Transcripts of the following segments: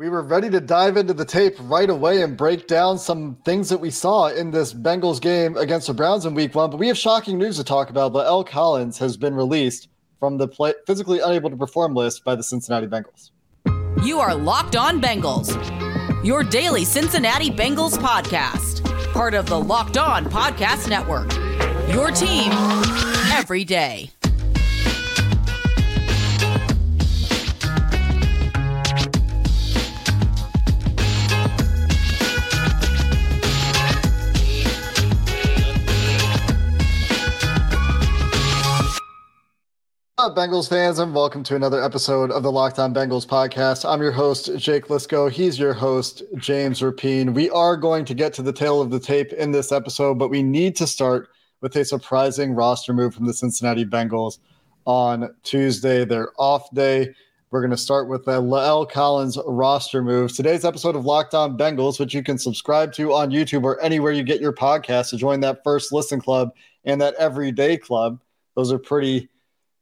We were ready to dive into the tape right away and break down some things that we saw in this Bengals game against the Browns in week one. But we have shocking news to talk about. La'el Collins has been released from the play- physically unable to perform list by the Cincinnati Bengals. You are Locked On Bengals, your daily Cincinnati Bengals podcast, part of the Locked On Podcast Network. Your team every day. Up, Bengals fans, and welcome to another episode of the Locked On Bengals podcast. I'm your host, Jake Liscow. He's your host, James Rapien. We are going to get to the tail of the tape in this episode, but we need to start with a surprising roster move from the Cincinnati Bengals on Tuesday, their off day. We're going to start with the La'el Collins roster move. Today's episode of Locked On Bengals, which you can subscribe to on YouTube or anywhere you get your podcast to join that first listen club and that everyday club. Those are pretty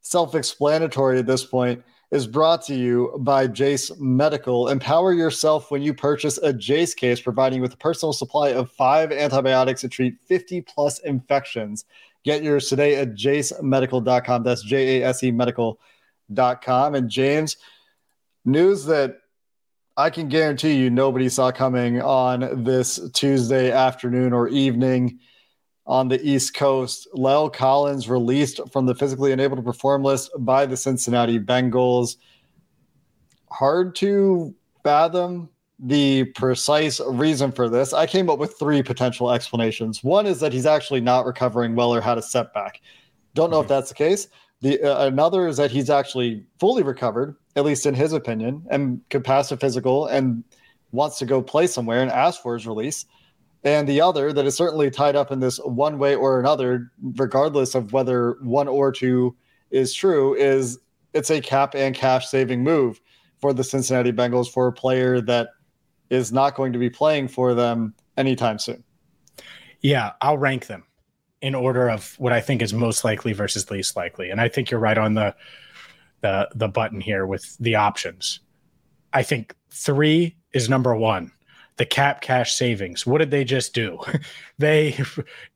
self explanatory at this point, is brought to you by Jase Medical. Empower yourself when you purchase a Jase case, providing with a personal supply of five antibiotics to treat 50 plus infections. Get yours today at jasemedical.com. That's J A S E medical.com. And James, news that I can guarantee you nobody saw coming on this Tuesday afternoon or evening on the East Coast. La'el Collins released from the physically unable to perform list by the Cincinnati Bengals. Hard to fathom the precise reason for this. I came up with three potential explanations. One is that he's actually not recovering well or had a setback. Don't know mm-hmm. if that's the case. The uh, another is that he's actually fully recovered, at least in his opinion, and could pass a physical and wants to go play somewhere and ask for his release and the other that is certainly tied up in this one way or another, regardless of whether one or two is true, is it's a cap and cash saving move for the Cincinnati Bengals for a player that is not going to be playing for them anytime soon. Yeah, I'll rank them in order of what I think is most likely versus least likely. And I think you're right on the the the button here with the options. I think 3 is number 1 the cap cash savings. What did they just do? they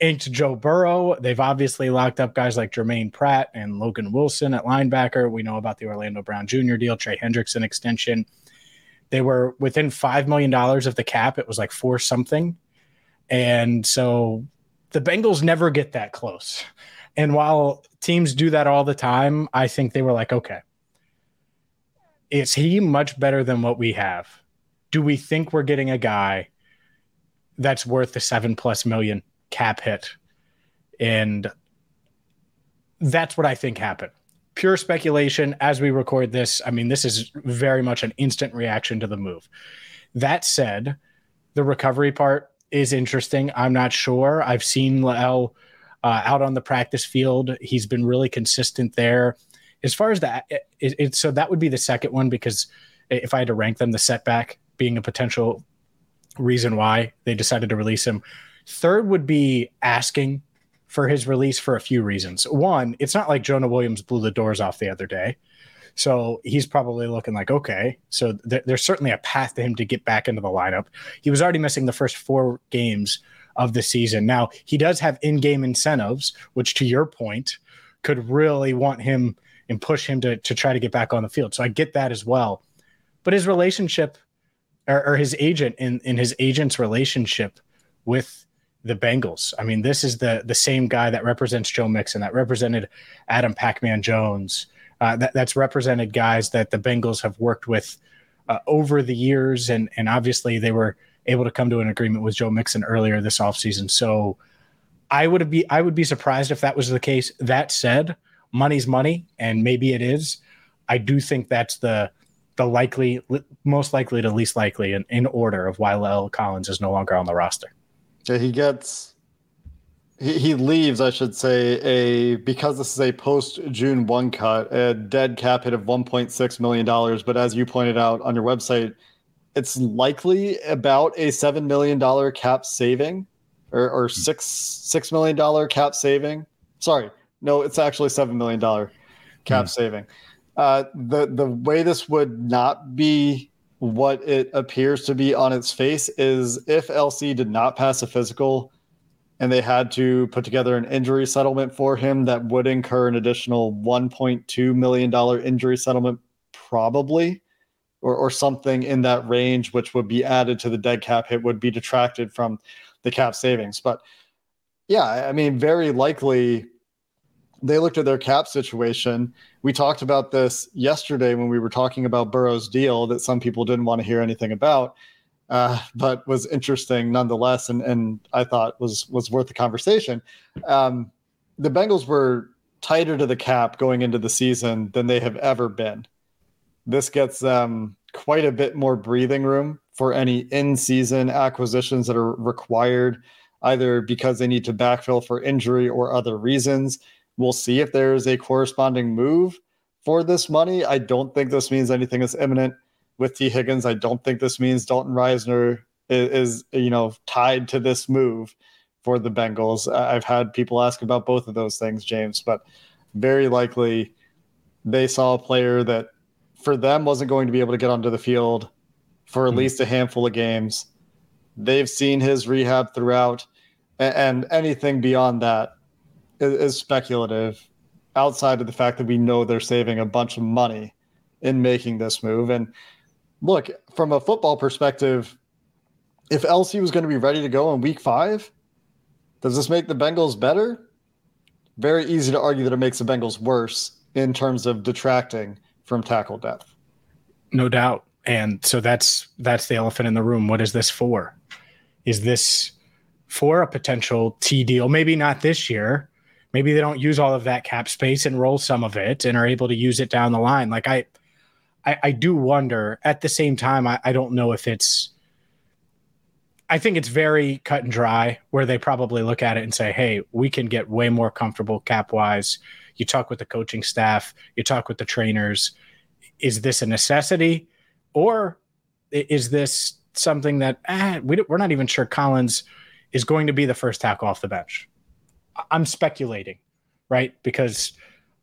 inked Joe Burrow. They've obviously locked up guys like Jermaine Pratt and Logan Wilson at linebacker. We know about the Orlando Brown Jr. deal, Trey Hendrickson extension. They were within $5 million of the cap. It was like four something. And so the Bengals never get that close. And while teams do that all the time, I think they were like, okay, is he much better than what we have? Do we think we're getting a guy that's worth the seven plus million cap hit? And that's what I think happened. Pure speculation as we record this. I mean, this is very much an instant reaction to the move. That said, the recovery part is interesting. I'm not sure. I've seen La'el uh, out on the practice field. He's been really consistent there. As far as that, it, it, so that would be the second one because if I had to rank them, the setback being a potential reason why they decided to release him. Third would be asking for his release for a few reasons. One, it's not like Jonah Williams blew the doors off the other day. So he's probably looking like, okay, so th- there's certainly a path to him to get back into the lineup. He was already missing the first four games of the season. Now, he does have in game incentives, which to your point could really want him and push him to, to try to get back on the field. So I get that as well. But his relationship or, or his agent in in his agent's relationship with the Bengals. I mean, this is the the same guy that represents Joe Mixon, that represented Adam Pac-Man Jones, uh, that, that's represented guys that the Bengals have worked with uh, over the years, and and obviously they were able to come to an agreement with Joe Mixon earlier this offseason. So I would be I would be surprised if that was the case. That said, money's money, and maybe it is. I do think that's the the likely, most likely to least likely in, in order of why La'el Collins is no longer on the roster. Yeah, he gets he, he leaves, I should say, a because this is a post June one cut, a dead cap hit of 1.6 million dollars. But as you pointed out on your website, it's likely about a seven million dollar cap saving, or, or six six million dollar cap saving. Sorry, no, it's actually seven million dollar cap Hmm. saving. Uh, the the way this would not be what it appears to be on its face is if LC did not pass a physical and they had to put together an injury settlement for him that would incur an additional 1.2 million dollar injury settlement probably or, or something in that range which would be added to the dead cap. Hit would be detracted from the cap savings. But yeah i mean very likely they looked at their cap situation we talked about this yesterday when we were talking about burrow's deal that some people didn't want to hear anything about uh, but was interesting nonetheless, and, and I thought was was worth the conversation. Um, the Bengals were tighter to the cap going into the season than they have ever been. This gets them quite a bit more breathing room for any in-season acquisitions that are required, either because they need to backfill for injury or other reasons. We'll see if there is a corresponding move for this money. I don't think this means anything is imminent with Tee Higgins. I don't think this means Dalton Risner is, is, you know tied to this move for the Bengals. I've had people ask about both of those things, James, but very likely they saw a player that for them wasn't going to be able to get onto the field for at Hmm. least a handful of games. They've seen his rehab throughout, a- and anything beyond that is, is speculative outside of the fact that we know they're saving a bunch of money in making this move. And look, from a football perspective, if LC was going to be ready to go in week five, does this make the Bengals better? Very easy to argue that it makes the Bengals worse in terms of detracting from tackle depth. No doubt. And so that's that's the elephant in the room. What is this for? Is this for a potential T deal? Maybe not this year. Maybe they don't use all of that cap space and roll some of it and are able to use it down the line. Like I I, I do wonder at the same time, I, I don't know if it's I think it's very cut and dry where they probably look at it and say, hey, we can get way more comfortable cap wise. You talk with the coaching staff, you talk with the trainers. Is this a necessity? Or is this something that eh, we we're not even sure Collins is going to be the first tackle off the bench? I'm speculating, right? Because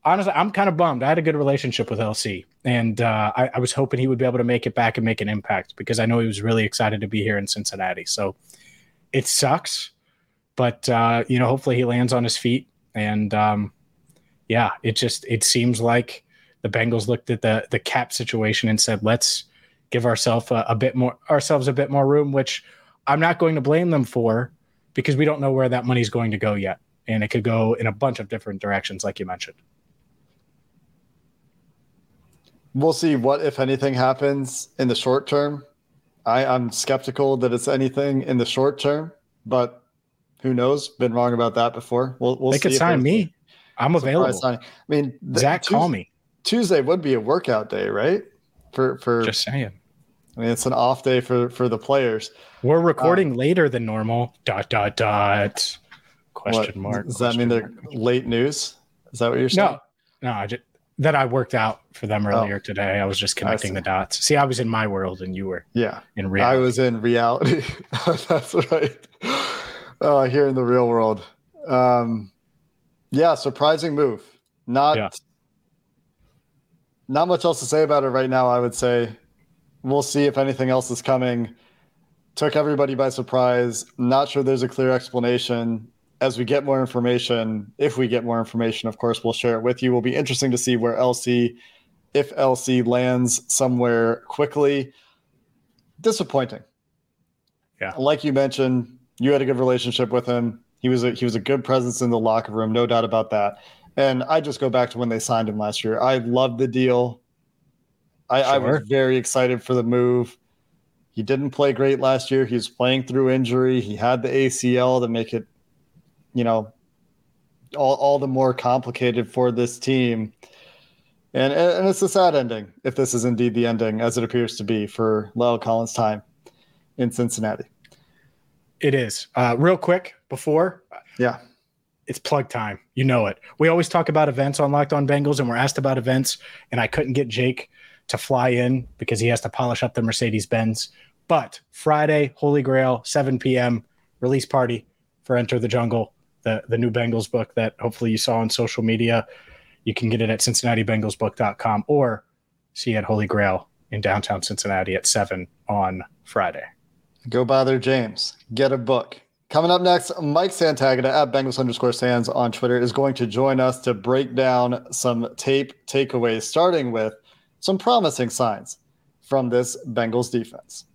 honestly, I'm kind of bummed. I had a good relationship with LC, and uh, I, I was hoping he would be able to make it back and make an impact because I know he was really excited to be here in Cincinnati. So it sucks, but uh, you know, hopefully he lands on his feet. And um, yeah, it just it seems like the Bengals looked at the the cap situation and said, let's give ourselves a, a bit more ourselves a bit more room, which I'm not going to blame them for because we don't know where that money's going to go yet. And it could go in a bunch of different directions, like you mentioned. We'll see what, if anything, happens in the short term. I, I'm skeptical that it's anything in the short term, but who knows? Been wrong about that before. We'll, we'll they could sign me. I'm available. signing. I mean, the- Zach, Tues- call me. Tuesday would be a workout day, right? For for Just saying. I mean, it's an off day for for the players. We're recording uh, later than normal. Dot dot dot. Question What, mark. Does that mean they're late news? Is that what you're saying? No, no. I just, that I worked out for them Oh. earlier today. I was just connecting the dots. See, I was in my world and you were Yeah, in reality. I was in reality. That's right. Uh, here in the real world. Um, yeah, surprising move. Not Yeah. not much else to say about it right now. I would say we'll see if anything else is coming. Took everybody by surprise. Not sure there's a clear explanation. As we get more information, if we get more information, of course, we'll share it with you. Will be interesting to see where LC, if LC lands somewhere quickly. Disappointing. Yeah. Like you mentioned, you had a good relationship with him. He was a he was a good presence in the locker room, no doubt about that. And I just go back to when they signed him last year. I loved the deal. I, I was very excited for the move. He didn't play great last year. He was playing through injury. He had the ACL to make it, you know, all, all the more complicated for this team. And, and it's a sad ending if this is indeed the ending, as it appears to be for La'el Collins' time in Cincinnati. It is. Uh, real quick before Yeah. it's plug time. You know it. We always talk about events on Locked On Bengals, and we're asked about events, and I couldn't get Jake to fly in because he has to polish up the Mercedes Benz. But Friday, Holy Grail, 7 p.m. release party for Enter the Jungle, the the new Bengals book that hopefully you saw on social media. You can get it at CincinnatiBengalsBook.com or see at Holy Grail in downtown Cincinnati at 7 on Friday. Go bother James. Get a book. Coming up next, Mike Santagata at Bengals underscore Sands on Twitter is going to join us to break down some tape takeaways, starting with some promising signs from this Bengals defense.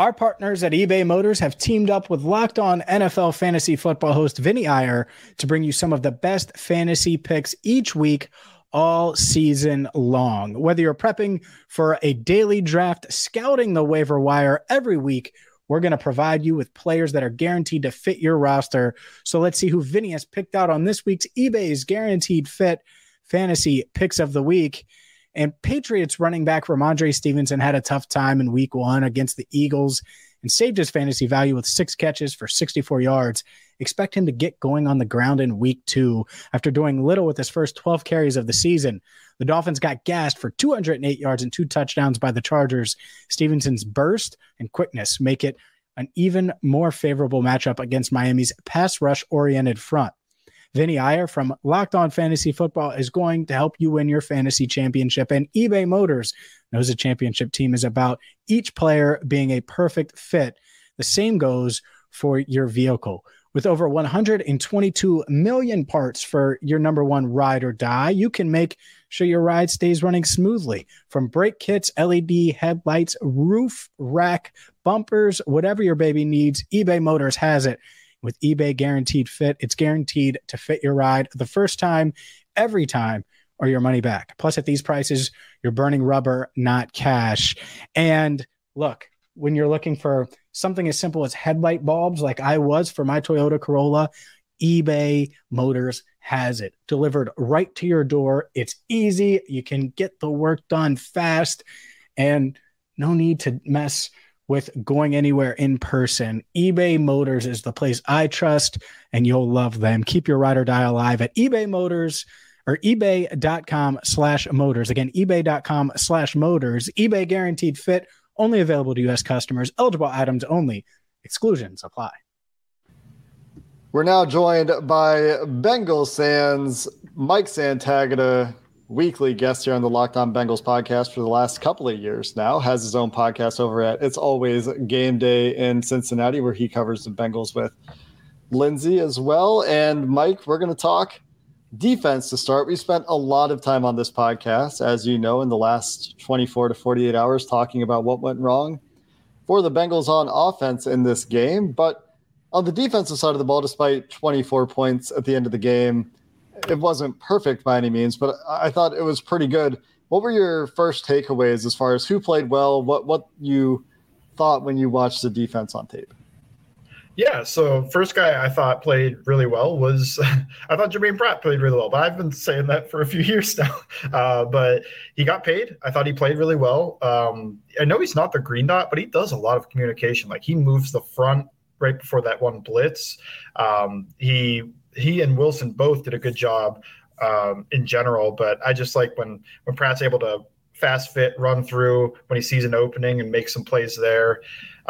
Our partners at eBay Motors have teamed up with Locked On NFL fantasy football host Vinny Iyer to bring you some of the best fantasy picks each week all season long. Whether you're prepping for a daily draft, scouting the waiver wire every week, we're going to provide you with players that are guaranteed to fit your roster. So let's see who Vinny has picked out on this week's eBay's Guaranteed Fit Fantasy Picks of the Week. And Patriots running back Rhamondre Stevenson had a tough time in week one against the Eagles and saved his fantasy value with six catches for 64 yards. Expect him to get going on the ground in week two after doing little with his first 12 carries of the season. The Dolphins got gassed for 208 yards and two touchdowns by the Chargers. Stevenson's burst and quickness make it an even more favorable matchup against Miami's pass rush oriented front. Vinny Iyer from Locked On Fantasy Football is going to help you win your fantasy championship. And eBay Motors knows a championship team is about each player being a perfect fit. The same goes for your vehicle. With over 122 million parts for your number one ride or die, you can make sure your ride stays running smoothly. From brake kits, LED headlights, roof rack, bumpers, whatever your baby needs, eBay Motors has it. With eBay Guaranteed Fit, it's guaranteed to fit your ride the first time, every time, or your money back. Plus, at these prices, you're burning rubber, not cash. And look, when you're looking for something as simple as headlight bulbs, like I was for my Toyota Corolla, eBay Motors has it delivered right to your door. It's easy. You can get the work done fast and no need to mess with going anywhere in person. eBay Motors is the place I trust and you'll love them. Keep your ride or die alive at eBay Motors or ebay.com slash motors. Again, ebay.com slash motors. eBay guaranteed fit only available to U.S. customers. Eligible items only. Exclusions apply. We're now joined by Bengals Sands, Mike Santagata, weekly guest here on the Locked On Bengals podcast for the last couple of years now. Has his own podcast over at It's Always Game Day in Cincinnati, where he covers the Bengals with Lindsay as well. And Mike, we're going to talk defense to start. We spent a lot of time on this podcast, as you know, in the last 24 to 48 hours talking about what went wrong for the Bengals on offense in this game. But on the defensive side of the ball, despite 24 points at the end of the game, it wasn't perfect by any means, but I thought it was pretty good. What were your first takeaways as far as who played well, what what you thought when you watched the defense on tape? Yeah, so first guy I thought played really well was I thought Jermaine Pratt played really well, but I've been saying that for a few years now. Uh, but he got paid. I thought he played really well. Um, I know he's not the green dot, but he does a lot of communication. Like he moves the front right before that one blitz. Um, he he and Wilson both did a good job um, in general, but I just like when when Pratt's able to fast fit, run through when he sees an opening and make some plays there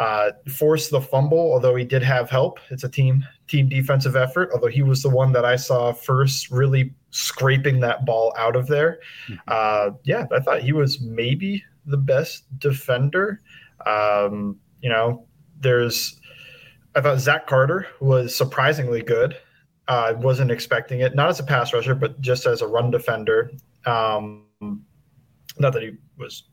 uh, forced the fumble, although he did have help. It's a team team defensive effort, although he was the one that I saw first really scraping that ball out of there. Mm-hmm. Uh, yeah, I thought he was maybe the best defender. Um, you know, there's I thought Zach Carter was surprisingly good. I uh, wasn't expecting it, not as a pass rusher, but just as a run defender. Um, not that he was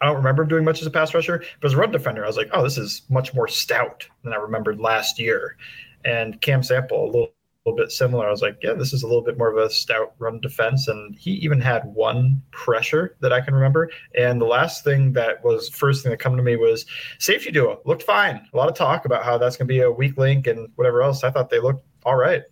I don't remember doing much as a pass rusher, but as a run defender, I was like, oh, this is much more stout than I remembered last year. And Cam Sample, a little, little bit similar. I was like, yeah, this is a little bit more of a stout run defense. And he even had one pressure that I can remember. And the last thing that was first thing that come to me was safety duo looked fine. A lot of talk about how that's going to be a weak link and whatever else. I thought they looked all right.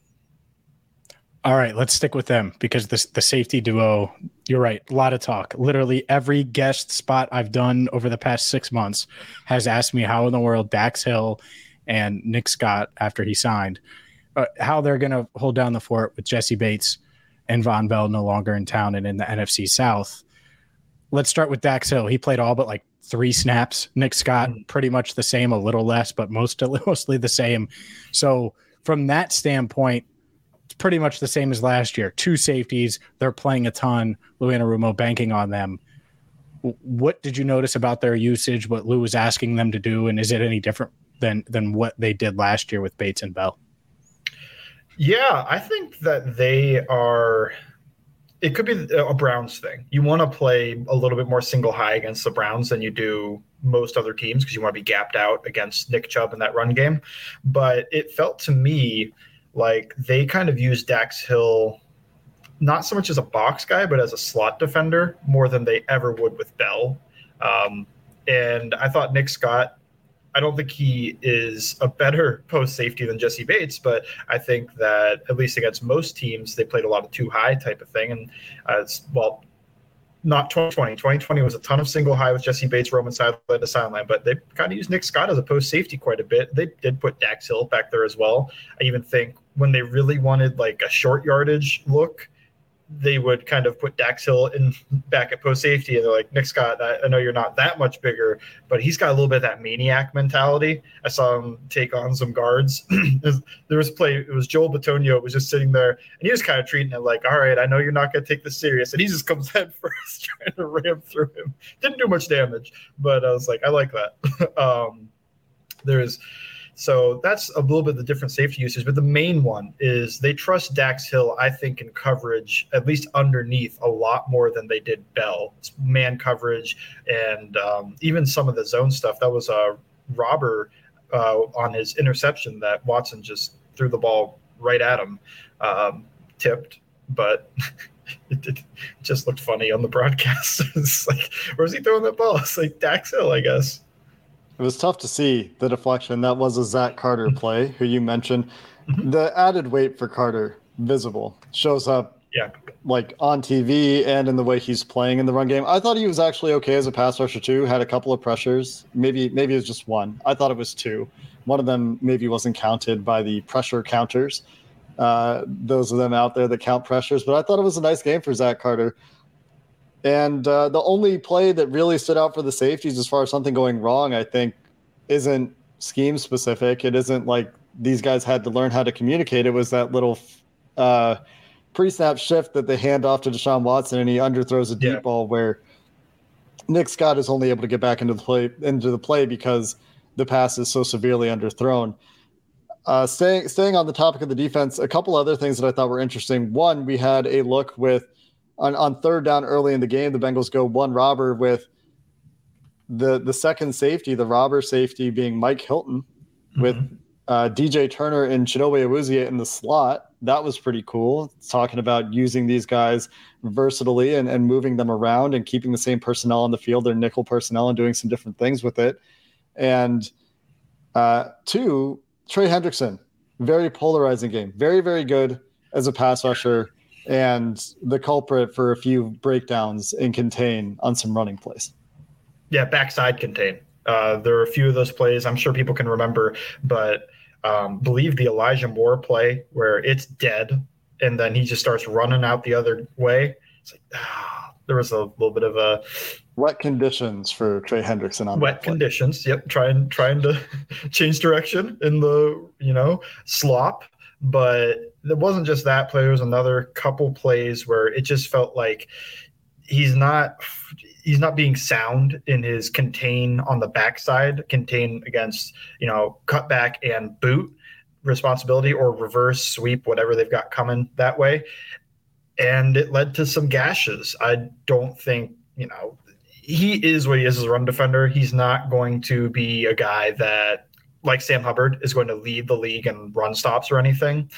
All right, let's stick with them because the the safety duo. You're right. A lot of talk. Literally every guest spot I've done over the past six months has asked me how in the world Dax Hill and Nick Scott, after he signed, uh, how they're going to hold down the fort with Jessie Bates and Vonn Bell no longer in town and in the NFC South. Let's start with Dax Hill. He played all but like three snaps. Nick Scott, mm-hmm. pretty much the same, a little less, but most mostly the same. So from that standpoint, it's pretty much the same as last year. Two safeties, they're playing a ton. Lou Anarumo banking on them. What did you notice about their usage? What Lou was asking them to do, and is it any different than than what they did last year with Bates and Bell? Yeah, I think that they are. It could be a Browns thing. You want to play a little bit more single high against the Browns than you do most other teams because you want to be gapped out against Nick Chubb in that run game. But it felt to me like they kind of used Dax Hill not so much as a box guy, but as a slot defender more than they ever would with Bell. Um, and I thought Nick Scott I don't think he is a better post safety than Jessie Bates, but I think that at least against most teams, they played a lot of two high type of thing. And uh, well, not 2020. 2020 was a ton of single high with Jessie Bates roaming sideline to sideline, but they kind of used Nick Scott as a post safety quite a bit. They did put Dax Hill back there as well. I even think when they really wanted like a short yardage look, they would kind of put Dax Hill in back at post safety, and they're like, Nick Scott, I, I, know you're not that much bigger, but he's got a little bit of that maniac mentality. I saw him take on some guards. there was a play, it was Joel Bitonio was just sitting there, and he was kind of treating it like, all right, I know you're not going to take this serious, and he just comes head first trying to ram through him. Didn't do much damage, but I was like, I like that. um, there's so that's a little bit the different safety uses, But the main one is they trust Dax Hill, I think, in coverage, at least underneath, a lot more than they did Bell. It's man coverage and um, even some of the zone stuff. That was a robber uh, on his interception that Watson just threw the ball right at him, um, tipped, but. it, it, just looked funny on the broadcast. it's like, where's he throwing that ball? It's like Dax Hill, I guess. It was tough to see the deflection. That was a Zach Carter play, who you mentioned. Mm-hmm. The added weight for Carter visible shows up yeah. like on TV and in the way he's playing in the run game. I thought he was actually okay as a pass rusher too. Had a couple of pressures. Maybe maybe it was just one. I thought it was two. One of them maybe wasn't counted by the pressure counters. Uh, those of them out there that count pressures, but I thought it was a nice game for Zach Carter. And uh, the only play that really stood out for the safeties as far as something going wrong, I think, isn't scheme specific. It isn't like these guys had to learn how to communicate. It was that little uh, pre snap shift that they hand off to Deshaun Watson and he underthrows a deep yeah. ball where Nick Scott is only able to get back into the play into the play because the pass is so severely underthrown. Uh, staying staying on the topic of the defense, a couple other things that I thought were interesting. One, we had a look with on, on third down early in the game, the Bengals go one robber with the the second safety, the robber safety being Mike Hilton, mm-hmm. with uh, DJ Turner and Chidobe Awuzie in the slot. That was pretty cool. talking about using these guys versatilely and, and moving them around and keeping the same personnel on the field, their nickel personnel, and doing some different things with it. And uh, two, Trey Hendrickson, very polarizing game, very very good as a pass rusher and the culprit for a few breakdowns in contain on some running plays. Yeah, backside contain. Uh, there are a few of those plays I'm sure people can remember, but um, believe the Elijah Moore play where it's dead and then he just starts running out the other way. It's like ah, there was a little bit of a wet conditions for Trey Hendrickson on wet conditions. Yep, trying trying to change direction in the you know slop, but it wasn't just that play. There was another couple plays where it just felt like he's not he's not being sound in his contain on the backside, contain against you know cutback and boot responsibility or reverse sweep, whatever they've got coming that way. And it led to some gashes. I don't think, you know, he is what he is as a run defender. He's not going to be a guy that like Sam Hubbard is going to lead the league and run stops or anything.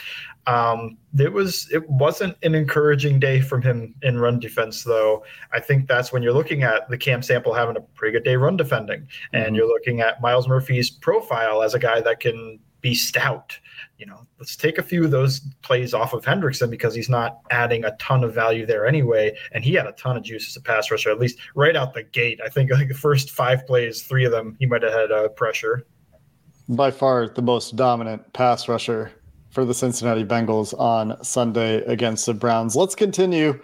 Um, it was it wasn't an encouraging day from him in run defense though. I think that's when you're looking at the Cam Sample having a pretty good day run defending, and mm-hmm. you're looking at Myles Murphy's profile as a guy that can be stout. You know, let's take a few of those plays off of Hendrickson because he's not adding a ton of value there anyway. And he had a ton of juice as a pass rusher, at least right out the gate. I think like the first five plays, three of them, he might have had uh, pressure by far the most dominant pass rusher for the Cincinnati Bengals on Sunday against the Browns. Let's continue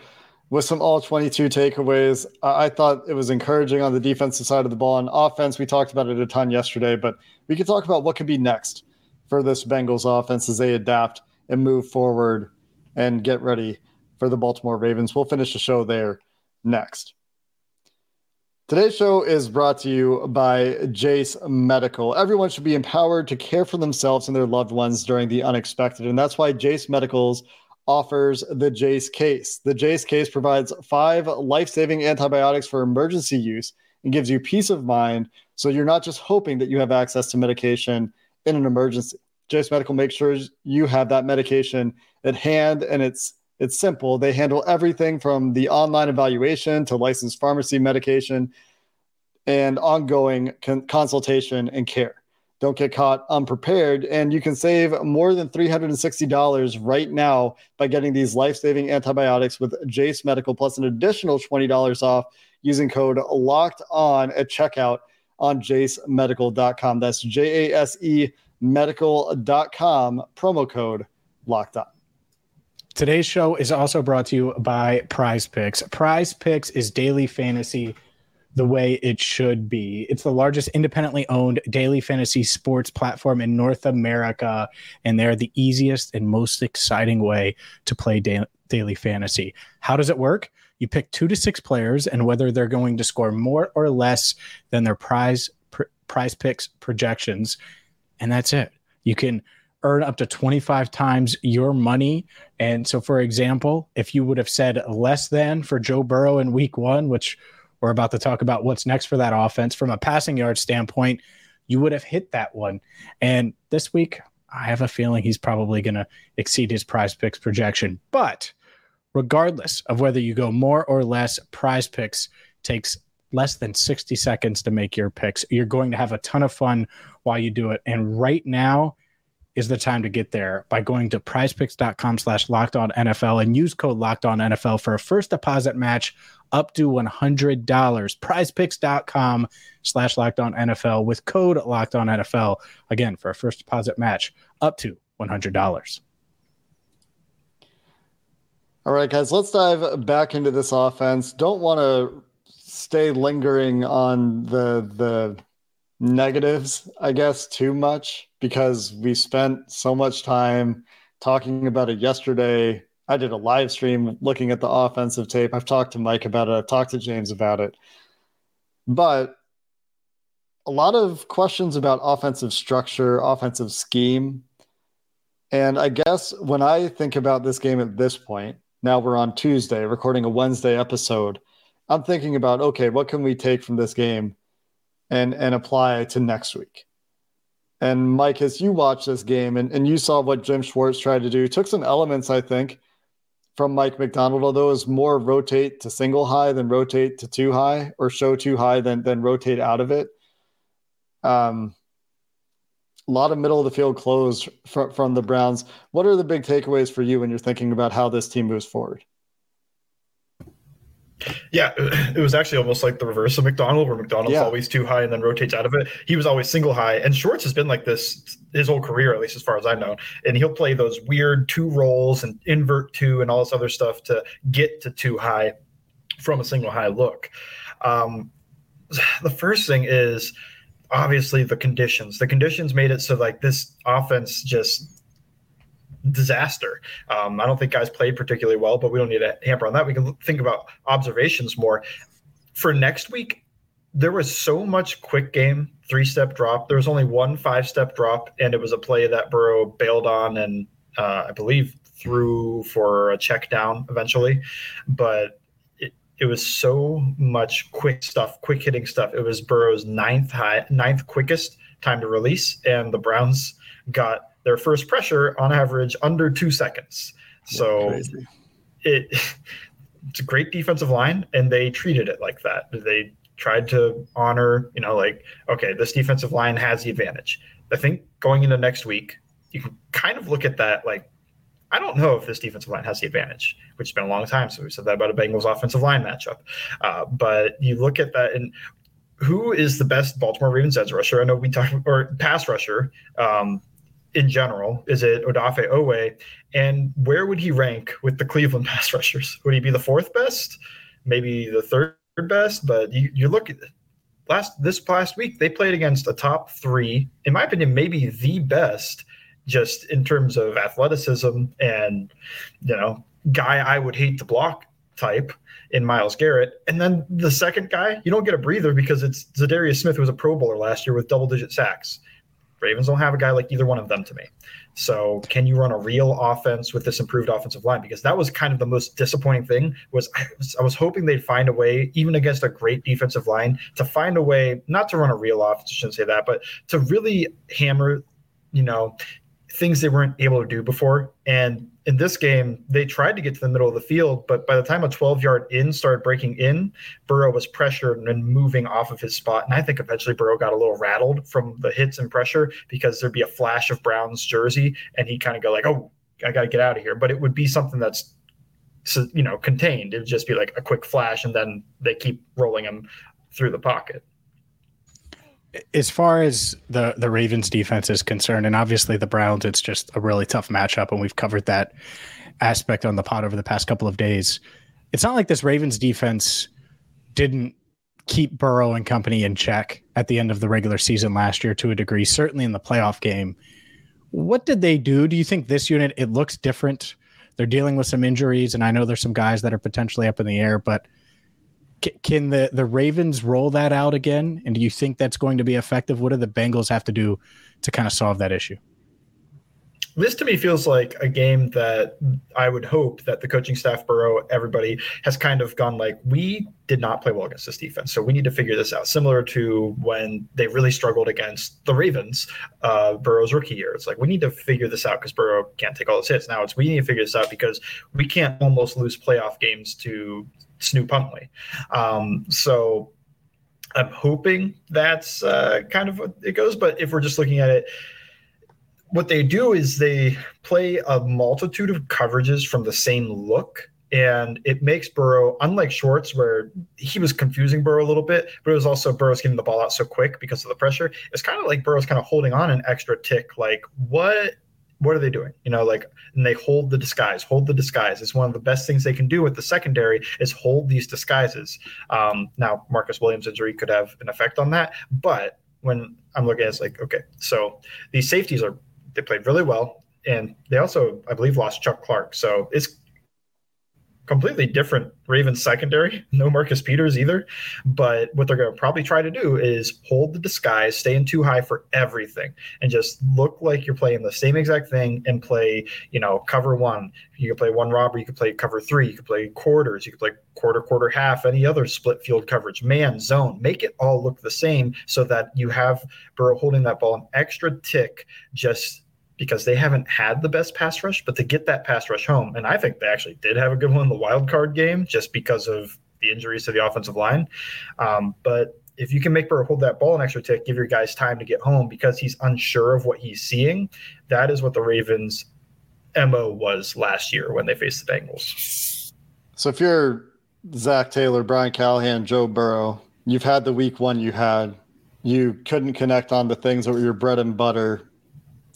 with some all 22 takeaways. I thought it was encouraging on the defensive side of the ball. On offense, we talked about it a ton yesterday, but we could talk about what could be next for this Bengals offense as they adapt and move forward and get ready for the Baltimore Ravens. We'll finish the show there next. Today's show is brought to you by Jase Medical. Everyone should be empowered to care for themselves and their loved ones during the unexpected. And that's why Jase Medicals offers the Jase case. The Jase case provides five life saving antibiotics for emergency use and gives you peace of mind so you're not just hoping that you have access to medication in an emergency. Jase Medical makes sure you have that medication at hand and it's it's simple. They handle everything from the online evaluation to licensed pharmacy medication and ongoing con- consultation and care. Don't get caught unprepared. And you can save more than $360 right now by getting these life saving antibiotics with Jase Medical plus an additional $20 off using code locked on at checkout on jasemedical.com. That's J A S E medical.com, promo code locked on. Today's show is also brought to you by Prize Picks. Prize Picks is daily fantasy the way it should be. It's the largest independently owned daily fantasy sports platform in North America, and they're the easiest and most exciting way to play da- daily fantasy. How does it work? You pick two to six players, and whether they're going to score more or less than their prize pr- prize picks projections, and that's it. You can earn up to 25 times your money. And so, for example, if you would have said less than for Joe Burrow in week one, which we're about to talk about what's next for that offense from a passing yard standpoint, you would have hit that one. And this week, I have a feeling he's probably going to exceed his prize picks projection. But regardless of whether you go more or less, prize picks takes less than 60 seconds to make your picks. You're going to have a ton of fun while you do it. And right now, is the time to get there by going to prizepicks.com slash locked on NFL and use code locked on NFL for a first deposit match up to $100. Prizepicks.com slash locked on NFL with code locked on NFL. Again, for a first deposit match up to $100. All right, guys, let's dive back into this offense. Don't want to stay lingering on the the negatives, I guess, too much because we spent so much time talking about it yesterday. I did a live stream looking at the offensive tape. I've talked to Mike about it, I've talked to James about it. But a lot of questions about offensive structure, offensive scheme. And I guess when I think about this game at this point, now we're on Tuesday, recording a Wednesday episode. I'm thinking about okay, what can we take from this game and and apply to next week? And Mike, as you watched this game and, and you saw what Jim Schwartz tried to do, took some elements, I think, from Mike Macdonald, although it was more rotate to single high than rotate to two high or show two high than than rotate out of it. Um, a lot of middle of the field close from, from the Browns. What are the big takeaways for you when you're thinking about how this team moves forward? Yeah, it was actually almost like the reverse of Macdonald, where Macdonald's yeah. always two high and then rotates out of it. He was always single high, and Schwartz has been like this his whole career, at least as far as I know. And he'll play those weird two rolls and invert two and all this other stuff to get to two high from a single high look. Um, the first thing is obviously the conditions. The conditions made it so like this offense just disaster. Um, I don't think guys played particularly well, but we don't need to hamper on that. We can think about observations more. For next week, there was so much quick game, three step drop. There was only one five step drop, and it was a play that Burrow bailed on and uh, I believe threw for a check down eventually. But it, was so much quick stuff, quick hitting stuff. It was Burrow's ninth high, ninth quickest time to release, and the Browns got their first pressure on average under two seconds. So it it's a great defensive line, and they treated it like that. They tried to honor, you know, like okay, this defensive line has the advantage. I think going into next week, you can kind of look at that like I don't know if this defensive line has the advantage, which has been a long time. So we said that about a Bengals offensive line matchup. Uh, but you look at that, and who is the best Baltimore Ravens edge rusher? I know we talked or pass rusher. Um, in general? Is it Odafe Oweh? And where would he rank with the Cleveland pass rushers? Would he be the fourth best? Maybe the third best? But you, you look at last this past week, they played against a top three, in my opinion, maybe the best, just in terms of athleticism and you know, guy I would hate to block type in Myles Garrett. And then the second guy, you don't get a breather because it's Za'Darius Smith, who was a Pro Bowler last year with double digit sacks. Ravens don't have a guy like either one of them to me. So can you run a real offense with this improved offensive line? Because that was kind of the most disappointing thing was I was, I was hoping they'd find a way, even against a great defensive line, to find a way not to run a real offense. I shouldn't say that, but to really hammer, you know, things they weren't able to do before. And in this game, they tried to get to the middle of the field, but by the time a 12 yard in started breaking in, Burrow was pressured and moving off of his spot. And I think eventually Burrow got a little rattled from the hits and pressure because there'd be a flash of Brown's jersey and he'd kind of go like, oh, I got to get out of here. But it would be something that's, you know, contained. It would just be like a quick flash and then they keep rolling him through the pocket as far as the the Ravens defense is concerned, and obviously the Browns, it's just a really tough matchup, and we've covered that aspect on the pod over the past couple of days. It's not like this Ravens defense didn't keep Burrow and company in check at the end of the regular season last year to a degree, certainly in the playoff game. What did they do? Do you think this unit it looks different? They're dealing with some injuries, and I know there's some guys that are potentially up in the air, but can the the Ravens roll that out again? And do you think that's going to be effective? What do the Bengals have to do to kind of solve that issue? This to me feels like a game that I would hope that the coaching staff, Burrow, everybody has kind of gone like, we did not play well against this defense, so we need to figure this out. Similar to when they really struggled against the Ravens, uh, Burrow's rookie year. It's like we need to figure this out because Burrow can't take all those hits. Now it's we need to figure this out because we can't almost lose playoff games to Snoop Huntley. Um, so I'm hoping that's uh, kind of what it goes. But if we're just looking at it, what they do is they play a multitude of coverages from the same look. And it makes Burrow, unlike Schwartz, where he was confusing Burrow a little bit, but it was also Burrow's getting the ball out so quick because of the pressure. It's kind of like Burrow's kind of holding on an extra tick. Like, what what are they doing? You know, like, and they hold the disguise, hold the disguise. It's one of the best things they can do with the secondary is hold these disguises. Um, now, Marcus Williams' injury could have an effect on that, but when I'm looking at it, it's like, okay, so these safeties are, they played really well. And they also, I believe, lost Chuck Clark. So it's completely different Ravens secondary. No Marcus Peters either. But what they're going to probably try to do is hold the disguise, stay in two high for everything, and just look like you're playing the same exact thing and play, you know, cover one. You could play one robber, you could play cover three, you could play quarters, you could play quarter, quarter, half, any other split field coverage, man, zone. Make it all look the same so that you have Burrow holding that ball an extra tick just because they haven't had the best pass rush, but to get that pass rush home, and I think they actually did have a good one in the wild card game just because of the injuries to the offensive line. Um, but if you can make Burrow hold that ball an extra tick, give your guys time to get home because he's unsure of what he's seeing, that is what the Ravens' MO was last year when they faced the Bengals. So if you're Zac Taylor, Brian Callahan, Joe Burrow, you've had the week one you had. You couldn't connect on the things that were your bread and butter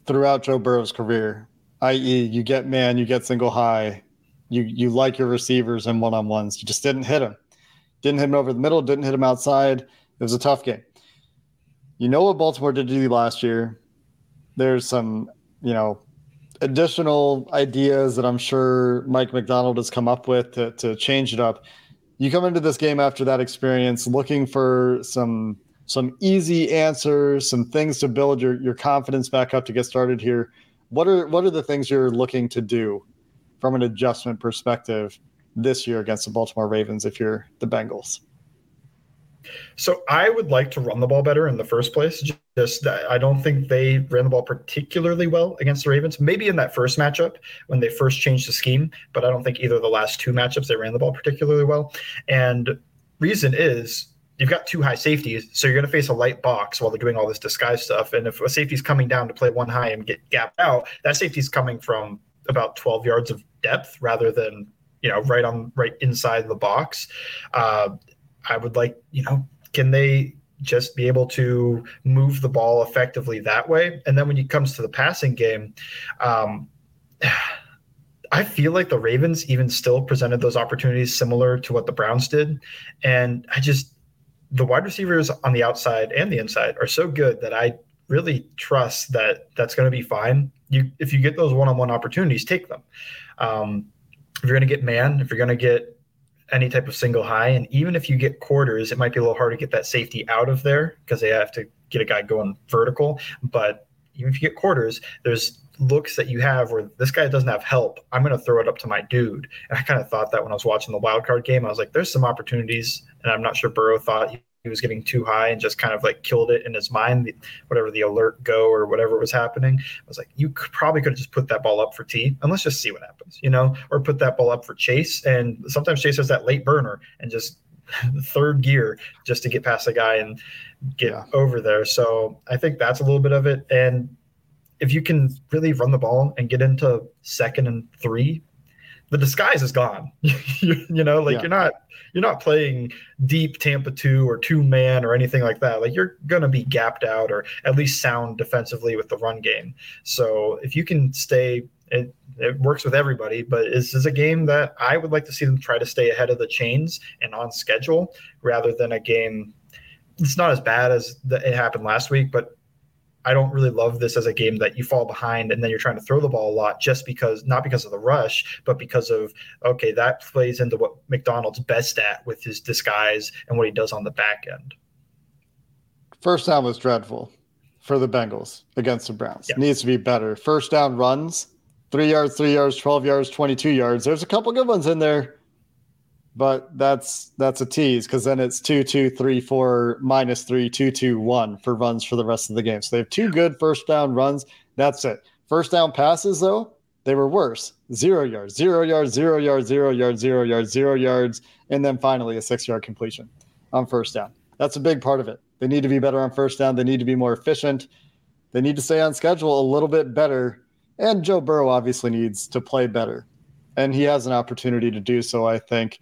throughout Joe Burrow's career, i.e., you get man, you get single high, you you like your receivers and one on ones. You just didn't hit him. Didn't hit him over the middle, didn't hit him outside. It was a tough game. You know what Baltimore did to you last year. There's some, you know, additional ideas that I'm sure Mike Macdonald has come up with to, to change it up. You come into this game after that experience looking for some some easy answers, some things to build your, your confidence back up to get started here. What are what are the things you're looking to do from an adjustment perspective this year against the Baltimore Ravens if you're the Bengals? So I would like to run the ball better in the first place. Just I don't think they ran the ball particularly well against the Ravens. Maybe in that first matchup when they first changed the scheme, but I don't think either of the last two matchups they ran the ball particularly well. And reason is you've got two high safeties, so you're going to face a light box while they're doing all this disguise stuff. And if a safety's coming down to play one high and get gapped out, that safety's coming from about 12 yards of depth rather than you know right on right inside the box. Uh, I would like you know can they just be able to move the ball effectively that way. And then when it comes to the passing game, um, I feel like the Ravens even still presented those opportunities similar to what the Browns did. And I just, the wide receivers on the outside and the inside are so good that I really trust that that's going to be fine. You, if you get those one-on-one opportunities, take them. Um, if you're going to get man, if you're going to get any type of single high, and even if you get quarters, it might be a little hard to get that safety out of there because they have to get a guy going vertical. But even if you get quarters, there's looks that you have where this guy doesn't have help. I'm going to throw it up to my dude. And I kind of thought that when I was watching the wild card game, I was like, there's some opportunities. And I'm not sure Burrow thought he was getting two high and just kind of like killed it in his mind, whatever the alert go or whatever was happening. I was like, you could, probably could have just put that ball up for T and let's just see what happens, you know, or put that ball up for Chase. And sometimes Chase has that late burner and just third gear just to get past the guy and get yeah. over there. So I think that's a little bit of it. And if you can really run the ball and get into second and three, the disguise is gone. you, you, know, like yeah. you're not you're not playing deep Tampa two or two man or anything like that. Like you're gonna be gapped out or at least sound defensively with the run game. So if you can stay, it it works with everybody. But this is a game that I would like to see them try to stay ahead of the chains and on schedule rather than a game. It's not as bad as the, it happened last week, but I don't really love this as a game that you fall behind and then you're trying to throw the ball a lot just because not because of the rush, but because of okay, that plays into what Macdonald's best at with his disguise and what he does on the back end. First down was dreadful for the Bengals against the Browns. Yeah. Needs to be better. First down runs, three yards, three yards, 12 yards, 22 yards. There's a couple good ones in there but that's that's a tease because then it's two two three four minus three two two one for runs for the rest of the game. So they have two good first down runs. That's it. First down passes though they were worse. Zero yards, zero yards, zero yards, zero yards, zero yards, zero yards, and then finally a six yard completion on first down. That's a big part of it. They need to be better on first down. They need to be more efficient. They need to stay on schedule a little bit better. And Joe Burrow obviously needs to play better. And he has an opportunity to do so, I think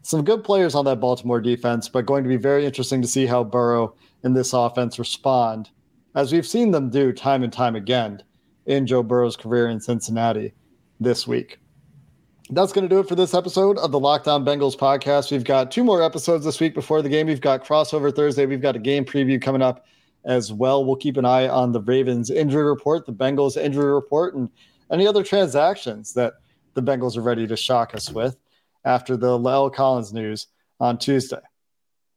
some good players on that Baltimore defense, but going to be very interesting to see how Burrow and this offense respond, as we've seen them do time and time again in Joe Burrow's career in Cincinnati this week. That's going to do it for this episode of the Locked On Bengals podcast. We've got two more episodes this week before the game. We've got crossover Thursday. We've got a game preview coming up as well. We'll keep an eye on the Ravens injury report, the Bengals injury report, and any other transactions that the Bengals are ready to shock us with after the La'el Collins news on Tuesday.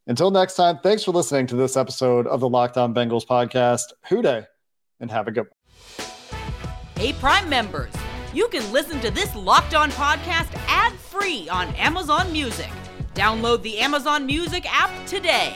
Until next time, thanks for listening to this episode of the Locked On Bengals podcast. Dey, and have a good one. Hey, Prime members, you can listen to this Locked On podcast ad free on Amazon Music. Download the Amazon Music app today.